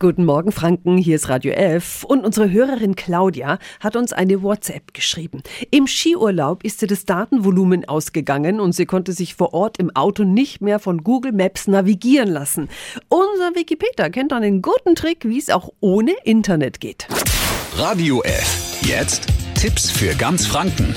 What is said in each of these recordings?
Guten Morgen, Franken. Hier ist Radio F. Und unsere Hörerin Claudia hat uns eine WhatsApp geschrieben. Im Skiurlaub ist ihr das Datenvolumen ausgegangen und sie konnte sich vor Ort im Auto nicht mehr von Google Maps navigieren lassen. Unser Wikipedia kennt einen guten Trick, wie es auch ohne Internet geht. Radio F. Jetzt Tipps für ganz Franken.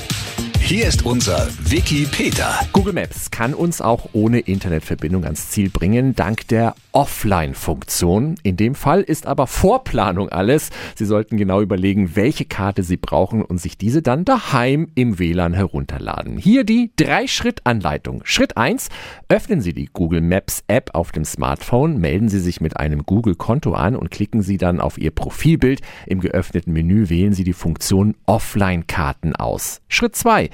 Hier ist unser Wiki Peter. Google Maps kann uns auch ohne Internetverbindung ans Ziel bringen, dank der Offline-Funktion. In dem Fall ist aber Vorplanung alles. Sie sollten genau überlegen, welche Karte Sie brauchen und sich diese dann daheim im WLAN herunterladen. Hier die Drei-Schritt-Anleitung. Schritt 1. Öffnen Sie die Google Maps App auf dem Smartphone, melden Sie sich mit einem Google-Konto an und klicken Sie dann auf Ihr Profilbild. Im geöffneten Menü wählen Sie die Funktion Offline-Karten aus. Schritt 2.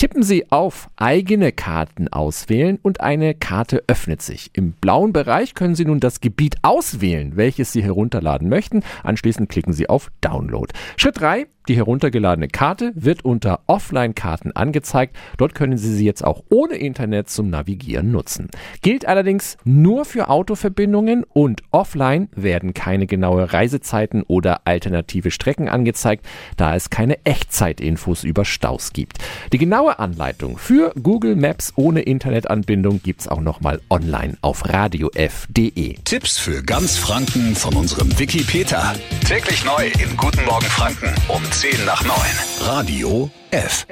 Tippen Sie auf eigene Karten auswählen und eine Karte öffnet sich. Im blauen Bereich können Sie nun das Gebiet auswählen, welches Sie herunterladen möchten. Anschließend klicken Sie auf Download. Schritt 3. Die heruntergeladene Karte wird unter Offline-Karten angezeigt. Dort können Sie sie jetzt auch ohne Internet zum Navigieren nutzen. Gilt allerdings nur für Autoverbindungen und offline werden keine genaue Reisezeiten oder alternative Strecken angezeigt, da es keine Echtzeitinfos über Staus gibt. Die genaue Anleitung für Google Maps ohne Internetanbindung gibt's auch nochmal online auf radiof.de. Tipps für ganz Franken von unserem Wiki Peter. Täglich neu im Guten Morgen Franken um 10 nach 9. Radio F.